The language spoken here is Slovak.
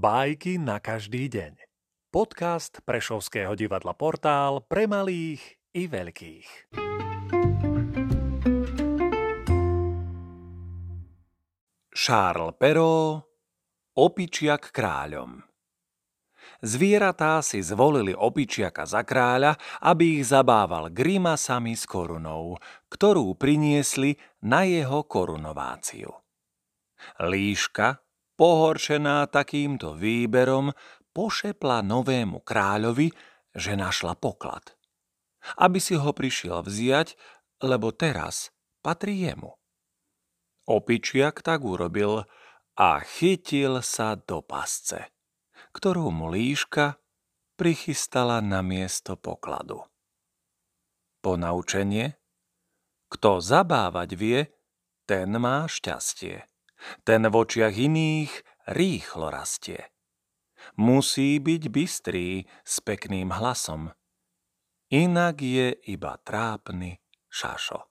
Bajky na každý deň. Podcast Prešovského divadla Portál pre malých i veľkých. Charles Perrault Opičiak kráľom Zvieratá si zvolili opičiaka za kráľa, aby ich zabával grimasami s korunou, ktorú priniesli na jeho korunováciu. Líška, pohoršená takýmto výberom, pošepla novému kráľovi, že našla poklad. Aby si ho prišiel vziať, lebo teraz patrí jemu. Opičiak tak urobil a chytil sa do pasce, ktorú mu líška prichystala na miesto pokladu. Ponaučenie? Kto zabávať vie, ten má šťastie. Ten v očiach iných rýchlo rastie. Musí byť bystrý s pekným hlasom. Inak je iba trápny šašo.